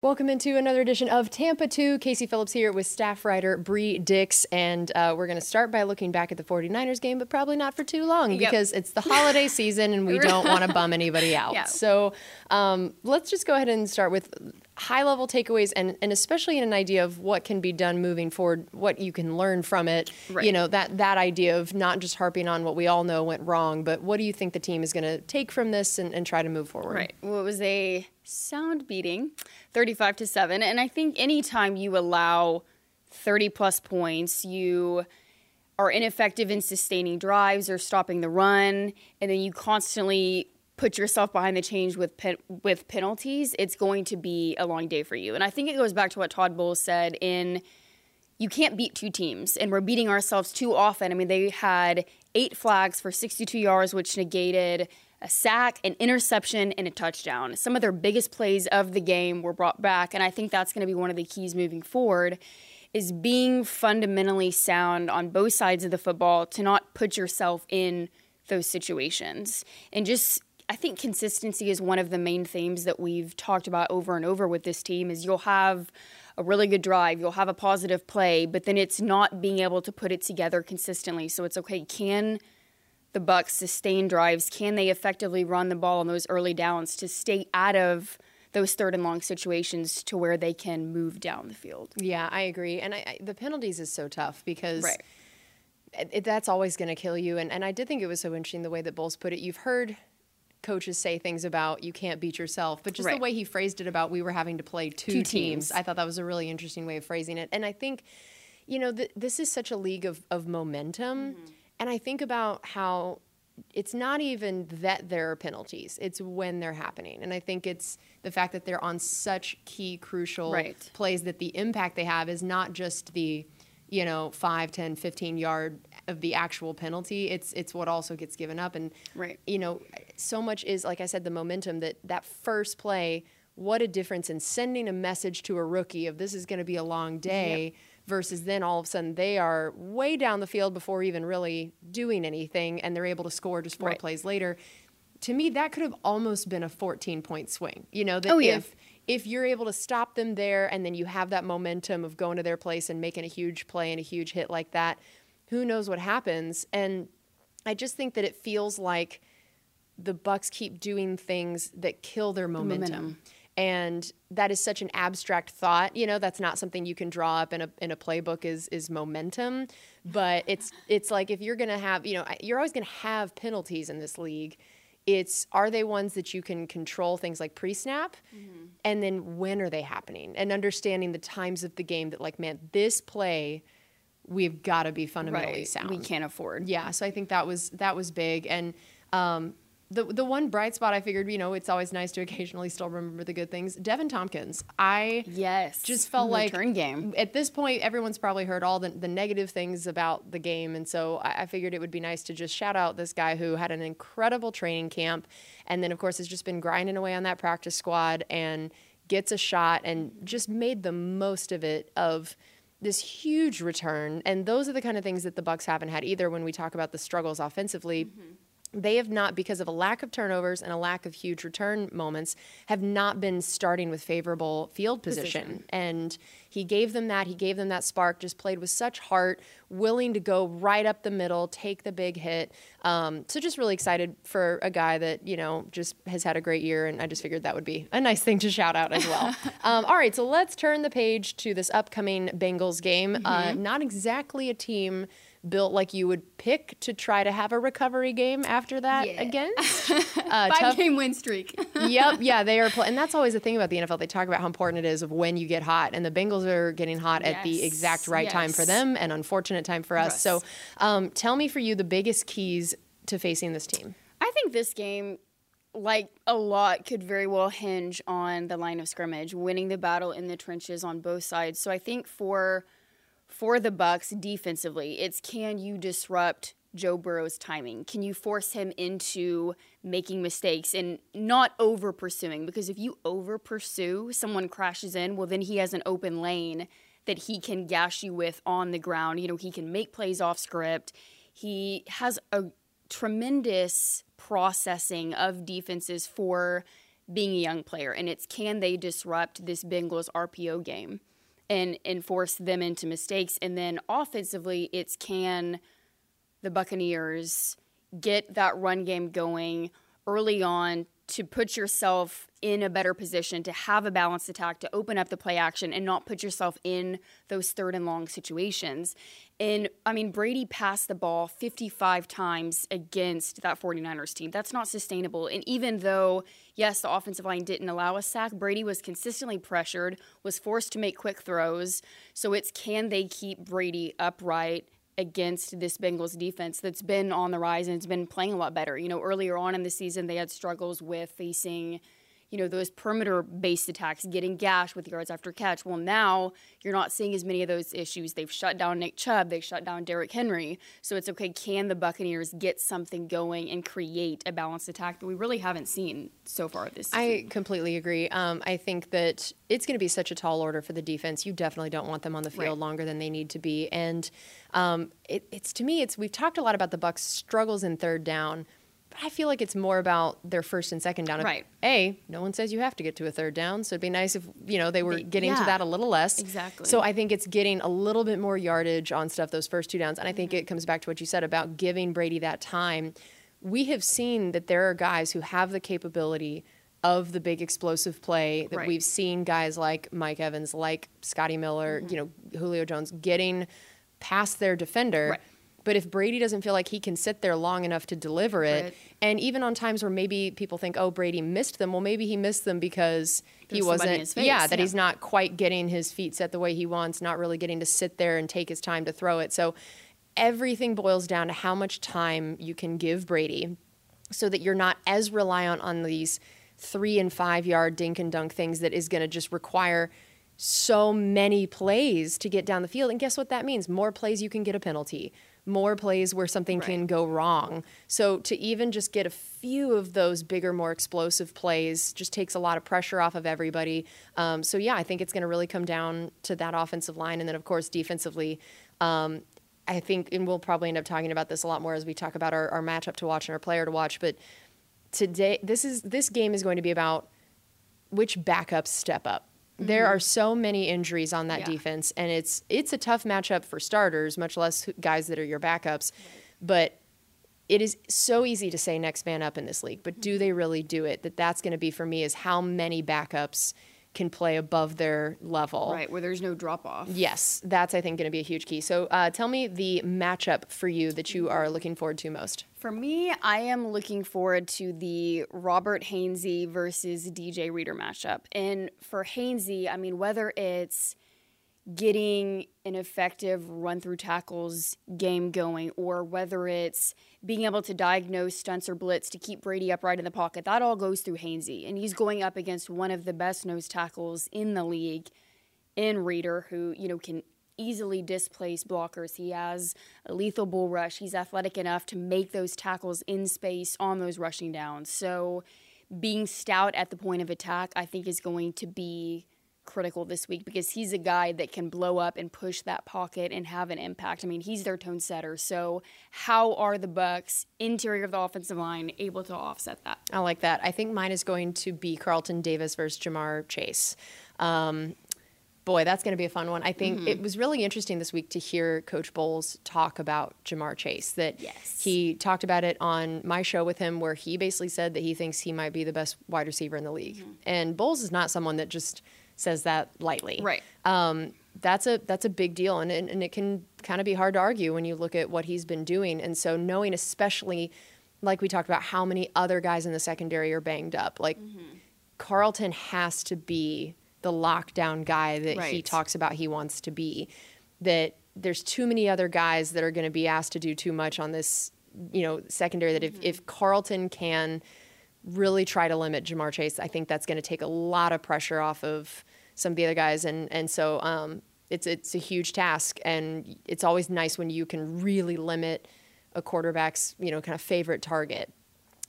Welcome into another edition of Tampa 2. Casey Phillips here with staff writer Bree Dix. And uh, we're going to start by looking back at the 49ers game, but probably not for too long Yep. because it's the holiday season and we don't want to bum anybody out. Yeah. So um, let's just go ahead and start with high level takeaways and, and especially an idea of what can be done moving forward, what you can learn from it. Right. You know, that, that idea of not just harping on what we all know went wrong, but what do you think the team is going to take from this and, and try to move forward? Right. Well, was a sound beating, 35 to 7. And I think anytime you allow 30 plus points, you are ineffective in sustaining drives or stopping the run, and then you constantly put yourself behind the change with with penalties, it's going to be a long day for you. And I think it goes back to what Todd Bowles said in you can't beat two teams, and we're beating ourselves too often. I mean, they had eight flags for 62 yards, which negated a sack, an interception, and a touchdown. Some of their biggest plays of the game were brought back, and I think that's going to be one of the keys moving forward. Is being fundamentally sound on both sides of the football to not put yourself in those situations. And just, I think consistency is one of the main themes that we've talked about over and over with this team is you'll have a really good drive, you'll have a positive play, but then it's not being able to put it together consistently. So it's okay, can the Bucks sustain drives? Can they effectively run the ball on those early downs to stay out of those third and long situations to where they can move down the field? Yeah, I agree. And I, I, the penalties is so tough because Right. it, that's always going to kill you. And, and I did think it was so interesting the way that Bowles put it. You've heard coaches say things about you can't beat yourself, but just the way he phrased it about we were having to play two, Two teams, teams. I thought that was a really interesting way of phrasing it. And I think, you know, th- this is such a league of, of momentum. Mm-hmm. And I think about how it's not even that there are penalties, it's when they're happening. And I think it's the fact that they're on such key, crucial Right. plays that the impact they have is not just the you know 5 10 15 yard of the actual penalty it's it's what also gets given up and Right. you know so much is like i said the momentum that that first play what a difference in sending a message to a rookie of this is going to be a long day versus then all of a sudden they are way down the field before even really doing anything and they're able to score just four Right. plays later to me that could have almost been a 14 point swing you know that Oh, yeah. if if you're able to stop them there and then you have that momentum of going to their place and making a huge play and a huge hit like that, who knows what happens? And I just think that it feels like the Bucks keep doing things that kill their momentum. Momentum. And that is such an abstract thought. You know, that's not something you can draw up in a in a playbook is is momentum. But it's it's like if you're gonna have, you know, you're always gonna have penalties in this league. It's are they ones that you can control things like pre-snap, and then when are they happening, and understanding the times of the game that like man, this play, we've got to be fundamentally sound. We can't afford. Yeah, so I think that was that was big, and um, the the one bright spot I figured, you know, it's always nice to occasionally still remember the good things. Deven Thompkins, I Yes. just felt like Return game. At this point, everyone's probably heard all the, the negative things about the game, and so I, I figured it would be nice to just shout out this guy who had an incredible training camp, and then of course has just been grinding away on that practice squad and gets a shot and just made the most of it of this huge return and those are the kind of things that the bucks haven't had either when we talk about the struggles offensively mm-hmm. They have not because of a lack of turnovers and a lack of huge return moments have not been starting with favorable field position, Position. and he gave them that. He gave them that spark just played with such heart willing to go right up the middle take the big hit. Um, so just really excited for a guy that you know just has had a great year and i just figured that would be a nice thing to shout out as well. Um, all right so let's turn the page to this upcoming bengals game. Uh, not exactly a team built like you would pick to try to have a recovery game after that Yeah. against. Uh, Five tough, game win streak. yep, yeah, they are, pl- and that's always the thing about the NFL. They talk about how important it is of when you get hot, and the Bengals are getting hot at the exact right time for them, and unfortunate time for us. Yes. So, um, tell me for you the biggest keys to facing this team. I think this game, like a lot, could very well hinge on the line of scrimmage, winning the battle in the trenches on both sides. So I think for for the Bucks defensively, it's can you disrupt Joe Burrow's timing? Can you force him into making mistakes and not over pursuing? Because if you over pursue, someone crashes in, well then he has an open lane that he can gash you with on the ground. You know, he can make plays off script. He has a tremendous processing of defenses for being a young player, and it's can they disrupt this Bengals RPO game and and force them into mistakes, and then offensively, it's can the Buccaneers get that run game going early on to put yourself in a better position to have a balanced attack to open up the play action and not put yourself in those third and long situations. And I mean, Brady passed the ball 55 times against that 49ers team. That's not sustainable. And even though, yes, the offensive line didn't allow a sack, Brady was consistently pressured, was forced to make quick throws. So it's can they keep Brady upright against this Bengals defense that's been on the rise and it's been playing a lot better. You know, earlier on in the season, they had struggles with facing you know, those perimeter based attacks, getting gashed with yards after catch. Well, now you're not seeing as many of those issues. They've shut down Nick Chubb, they've shut down Derrick Henry. So it's okay, can the Buccaneers get something going and create a balanced attack that we really haven't seen so far this season? I completely agree. Um, I think that it's going to be such a tall order for the defense. You definitely don't want them on the field right. longer than they need to be. And um, it, it's to me, it's we've talked a lot about the Bucks' struggles in third down I feel like it's more about their first and second down. Right. A, no one says you have to get to a third down, so it'd be nice if you know they were getting yeah, to that a little less. Exactly. So I think it's getting a little bit more yardage on stuff those first two downs, and I think mm-hmm. it comes back to what you said about giving Brady that time. We have seen that there are guys who have the capability of the big explosive play that right. we've seen guys like Mike Evans, like Scotty Miller, mm-hmm. you know, Julio Jones getting past their defender. Right but if Brady doesn't feel like he can sit there long enough to deliver it, right. and even on times where maybe people think, oh, Brady missed them, well, maybe he missed them because There's he wasn't, yeah, that yeah. he's not quite getting his feet set the way he wants, not really getting to sit there and take his time to throw it. So everything boils down to how much time you can give Brady so that you're not as reliant on these three and five yard dink and dunk things that is going to just require so many plays to get down the field. And guess what that means? More plays, you can get a penalty more plays where something right. can go wrong. So to even just get a few of those bigger, more explosive plays just takes a lot of pressure off of everybody. Um, so yeah, I think it's going to really come down to that offensive line, and then of course defensively. Um, I think, and we'll probably end up talking about this a lot more as we talk about our, our matchup to watch and our player to watch. But today, this is this game is going to be about which backups step up there mm-hmm. are so many injuries on that yeah. defense, and it's it's a tough matchup for starters, much less guys that are your backups. But it is so easy to say next man up in this league, but do mm-hmm. they really do it? That that's going to be for me is how many backups can play above their level. Right, where there's no drop off. Yes, that's I think going to be a huge key. So uh, tell me the matchup for you that you are looking forward to most. For me, I am looking forward to the Robert Hainsey versus DJ Reader matchup. And for Hainsey, I mean, whether it's getting an effective run through tackles game going, or whether it's being able to diagnose stunts or blitz to keep Brady upright in the pocket, that all goes through Hainsey. And he's going up against one of the best nose tackles in the league in Reader, who, you know, can easily displace blockers. He has a lethal bull rush. He's athletic enough to make those tackles in space on those rushing downs. So being stout at the point of attack, I think, is going to be critical this week because he's a guy that can blow up and push that pocket and have an impact. I mean, he's their tone setter. So, how are the Bucks interior of the offensive line able to offset that? I like that. I think mine is going to be Carlton Davis versus Ja'Marr Chase. Um, boy, that's going to be a fun one. I think mm-hmm. it was really interesting this week to hear Coach Bowles talk about Ja'Marr Chase. That yes. he talked about it on my show with him, where he basically said that he thinks he might be the best wide receiver in the league. Mm-hmm. And Bowles is not someone that just says that lightly. Right. Um, that's a that's a big deal, and, and, and it can kind of be hard to argue when you look at what he's been doing. And so knowing, especially like we talked about, how many other guys in the secondary are banged up, like mm-hmm. Carlton has to be the lockdown guy that right. he talks about he wants to be. That there's too many other guys that are going to be asked to do too much on this, you know, secondary. That if, mm-hmm. if Carlton can really try to limit Ja'Marr Chase, I think that's going to take a lot of pressure off of some of the other guys, and and so um, it's it's a huge task, and it's always nice when you can really limit a quarterback's you know kind of favorite target.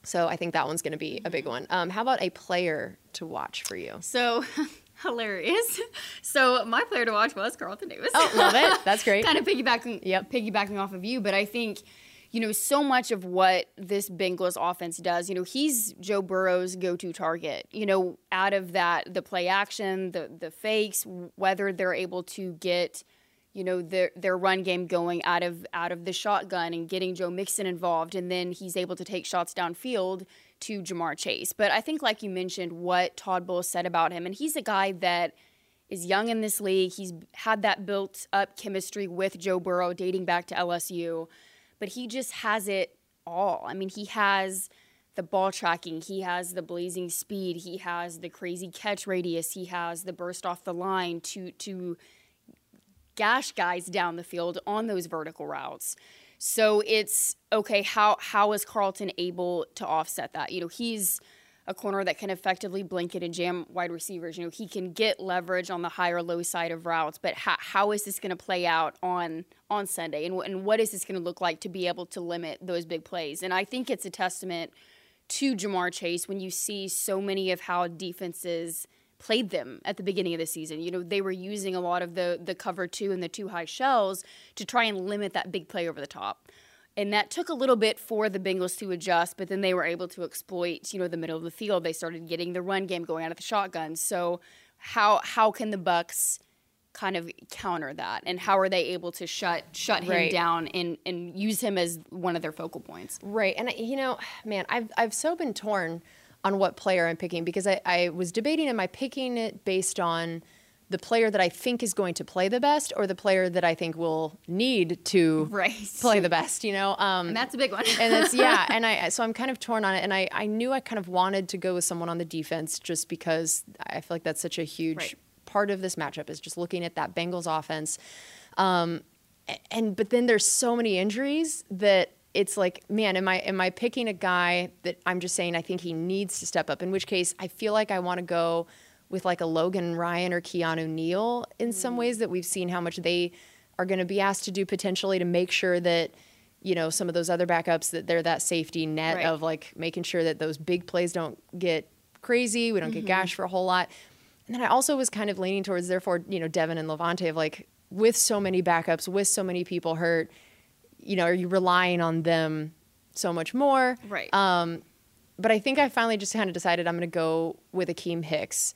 So I think that one's going to be a big one. Um, how about a player to watch for you? So. hilarious. So my player to watch was Carlton Davis. Oh, love it. That's great. kind of piggybacking, yep. piggybacking off of you, but I think you know, so much of what this Bengals offense does, you know, he's Joe Burrow's go-to target. You know, out of that, the play action, the the fakes, whether they're able to get, you know, their their run game going out of out of the shotgun and getting Joe Mixon involved, and then he's able to take shots downfield to Ja'Marr Chase. But I think, like you mentioned, what Todd Bowles said about him, and he's a guy that is young in this league. He's had that built up chemistry with Joe Burrow dating back to LSU but he just has it all. I mean, he has the ball tracking, he has the blazing speed, he has the crazy catch radius, he has the burst off the line to to gash guys down the field on those vertical routes. So it's okay, how how is Carlton able to offset that? You know, he's a corner that can effectively blanket and jam wide receivers. You know, he can get leverage on the high or low side of routes, but how, how is this going to play out on on Sunday, and, and what is this going to look like to be able to limit those big plays? And I think it's a testament to Ja'Marr Chase when you see so many of how defenses played them at the beginning of the season. You know, they were using a lot of the the cover two and the two high shells to try and limit that big play over the top and that took a little bit for the Bengals to adjust, but then they were able to exploit, you know, the middle of the field. They started getting the run game going out of the shotgun. So how how can the Bucks kind of counter that, and how are they able to shut shut him right. down and and use him as one of their focal points? Right, and you know, man, I've I've so been torn on what player I'm picking because I, I was debating am I picking it based on the player that I think is going to play the best or the player that I think will need to right. play the best, you know? Um, and that's a big one. and that's, yeah. And I, so I'm kind of torn on it. And I, I knew I kind of wanted to go with someone on the defense just because I feel like that's such a huge right. Part of this matchup is just looking at that Bengals offense. Um, and, but then there's so many injuries that it's like, man, am I am I picking a guy that I'm just saying I think he needs to step up? In which case, I feel like I want to go with like a Logan Ryan or Keanu Neal in some mm. ways that we've seen how much they are going to be asked to do potentially to make sure that you know some of those other backups that they're that safety net right. of like making sure that those big plays don't get crazy, we don't mm-hmm. get gashed for a whole lot. And then I also was kind of leaning towards therefore, you know, Devin and Lavonte of like with so many backups, with so many people hurt, you know, are you relying on them so much more? Right. Um, but I think I finally just kind of decided I'm going to go with Akiem Hicks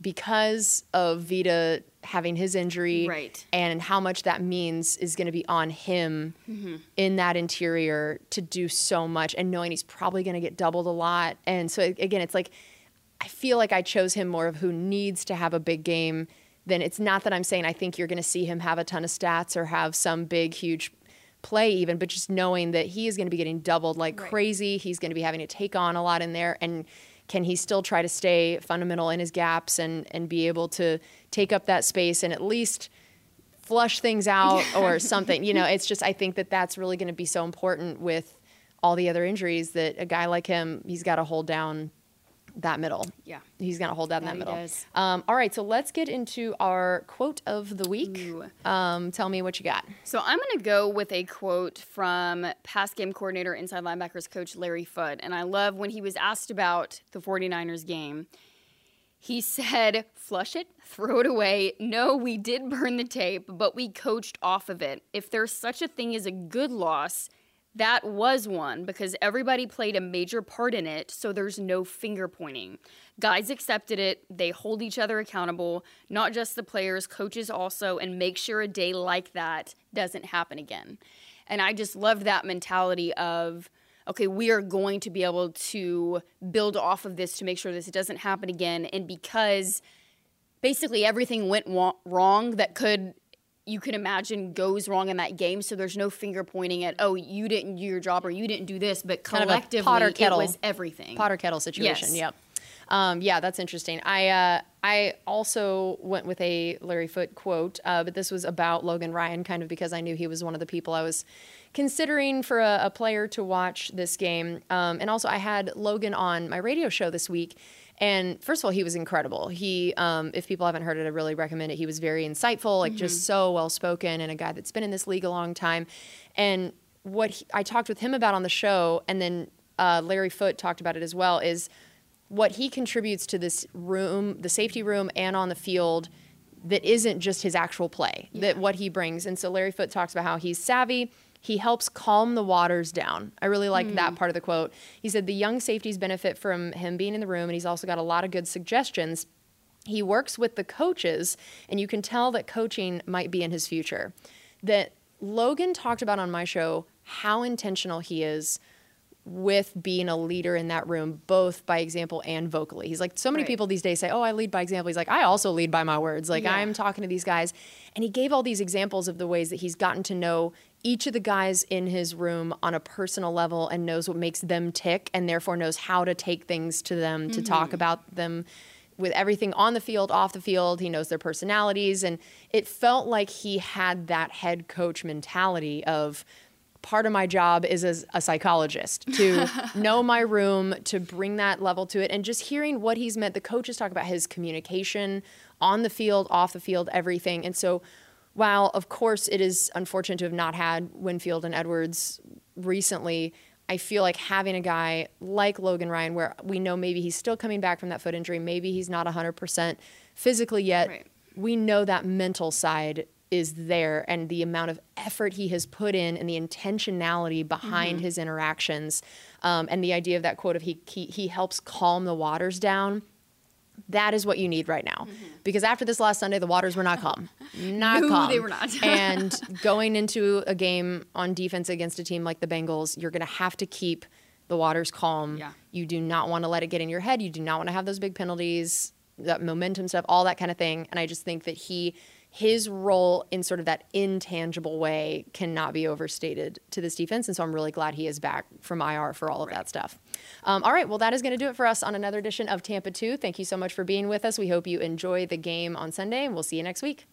because of Vita having his injury right. and how much that means is going to be on him mm-hmm. in that interior to do so much and knowing he's probably going to get doubled a lot. And so again, it's like I feel like I chose him more of who needs to have a big game than it's not that I'm saying I think you're going to see him have a ton of stats or have some big huge play even, but just knowing that he is going to be getting doubled like right. crazy. He's going to be having to take on a lot in there and can he still try to stay fundamental in his gaps and and be able to take up that space and at least flush things out or something you know it's just i think that that's really going to be so important with all the other injuries that a guy like him he's got to hold down that middle. Yeah. He's going to hold down that, that middle. Um, all right, so let's get into our quote of the week. Um, tell me what you got. So I'm going to go with a quote from past game coordinator, inside linebackers coach Larry Foote. And I love when he was asked about the 49ers game. He said, flush it, throw it away. No, we did burn the tape, but we coached off of it. If there's such a thing as a good loss, that was one because everybody played a major part in it, so there's no finger pointing. Guys accepted it, they hold each other accountable, not just the players, coaches also, and make sure a day like that doesn't happen again. And I just love that mentality of, okay, we are going to be able to build off of this to make sure this doesn't happen again. And because basically everything went wrong that could you can imagine goes wrong in that game. So there's no finger pointing at, oh, you didn't do your job or you didn't do this, but collectively kind of kettle, it was everything. Potter kettle situation. Yes. Yep. Um, yeah, that's interesting. I uh, I also went with a Larry Foote quote, uh, but this was about Logan Ryan, kind of because I knew he was one of the people I was considering for a, a player to watch this game. Um, and also, I had Logan on my radio show this week, and first of all, he was incredible. He, um, if people haven't heard it, I really recommend it. He was very insightful, like mm-hmm. just so well spoken, and a guy that's been in this league a long time. And what he, I talked with him about on the show, and then uh, Larry Foote talked about it as well, is what he contributes to this room, the safety room, and on the field that isn't just his actual play, yeah. that what he brings. And so Larry Foote talks about how he's savvy, he helps calm the waters down. I really like that hmm. part of the quote. He said the young safeties benefit from him being in the room, and he's also got a lot of good suggestions. He works with the coaches, and you can tell that coaching might be in his future. That Logan talked about on my show how intentional he is with being a leader in that room, both by example and vocally. He's like, so many Right. people these days say, Oh, I lead by example. He's like, I also lead by my words. Like, Yeah. I'm talking to these guys. And he gave all these examples of the ways that he's gotten to know each of the guys in his room on a personal level and knows what makes them tick and therefore knows how to take things to them to talk mm-hmm. about them with everything on the field, off the field. He knows their personalities. And it felt like he had that head coach mentality of, part of my job is as a psychologist to know my room to bring that level to it and just hearing what he's meant the coaches talk about his communication on the field off the field everything and so while of course it is unfortunate to have not had winfield and edwards recently i feel like having a guy like logan ryan where we know maybe he's still coming back from that foot injury maybe he's not 100% physically yet Right. we know that mental side is there and the amount of effort he has put in and the intentionality behind Mm-hmm. his interactions um, and the idea of that quote of he, he he helps calm the waters down that is what you need right now because after this last sunday the waters were not calm not Mm-hmm. No, calm they were not. and going into a game on defense against a team like the bengals you're going to have to keep the waters calm Yeah. you do not want to let it get in your head you do not want to have those big penalties that momentum stuff all that kind of thing and i just think that he his role in sort of that intangible way cannot be overstated to this defense and so i'm really glad he is back from ir for all of that stuff. Um, all right well that is going to do it for us on another edition of tampa 2 thank you so much for being with us. We hope you enjoy the game on sunday and we'll see you next week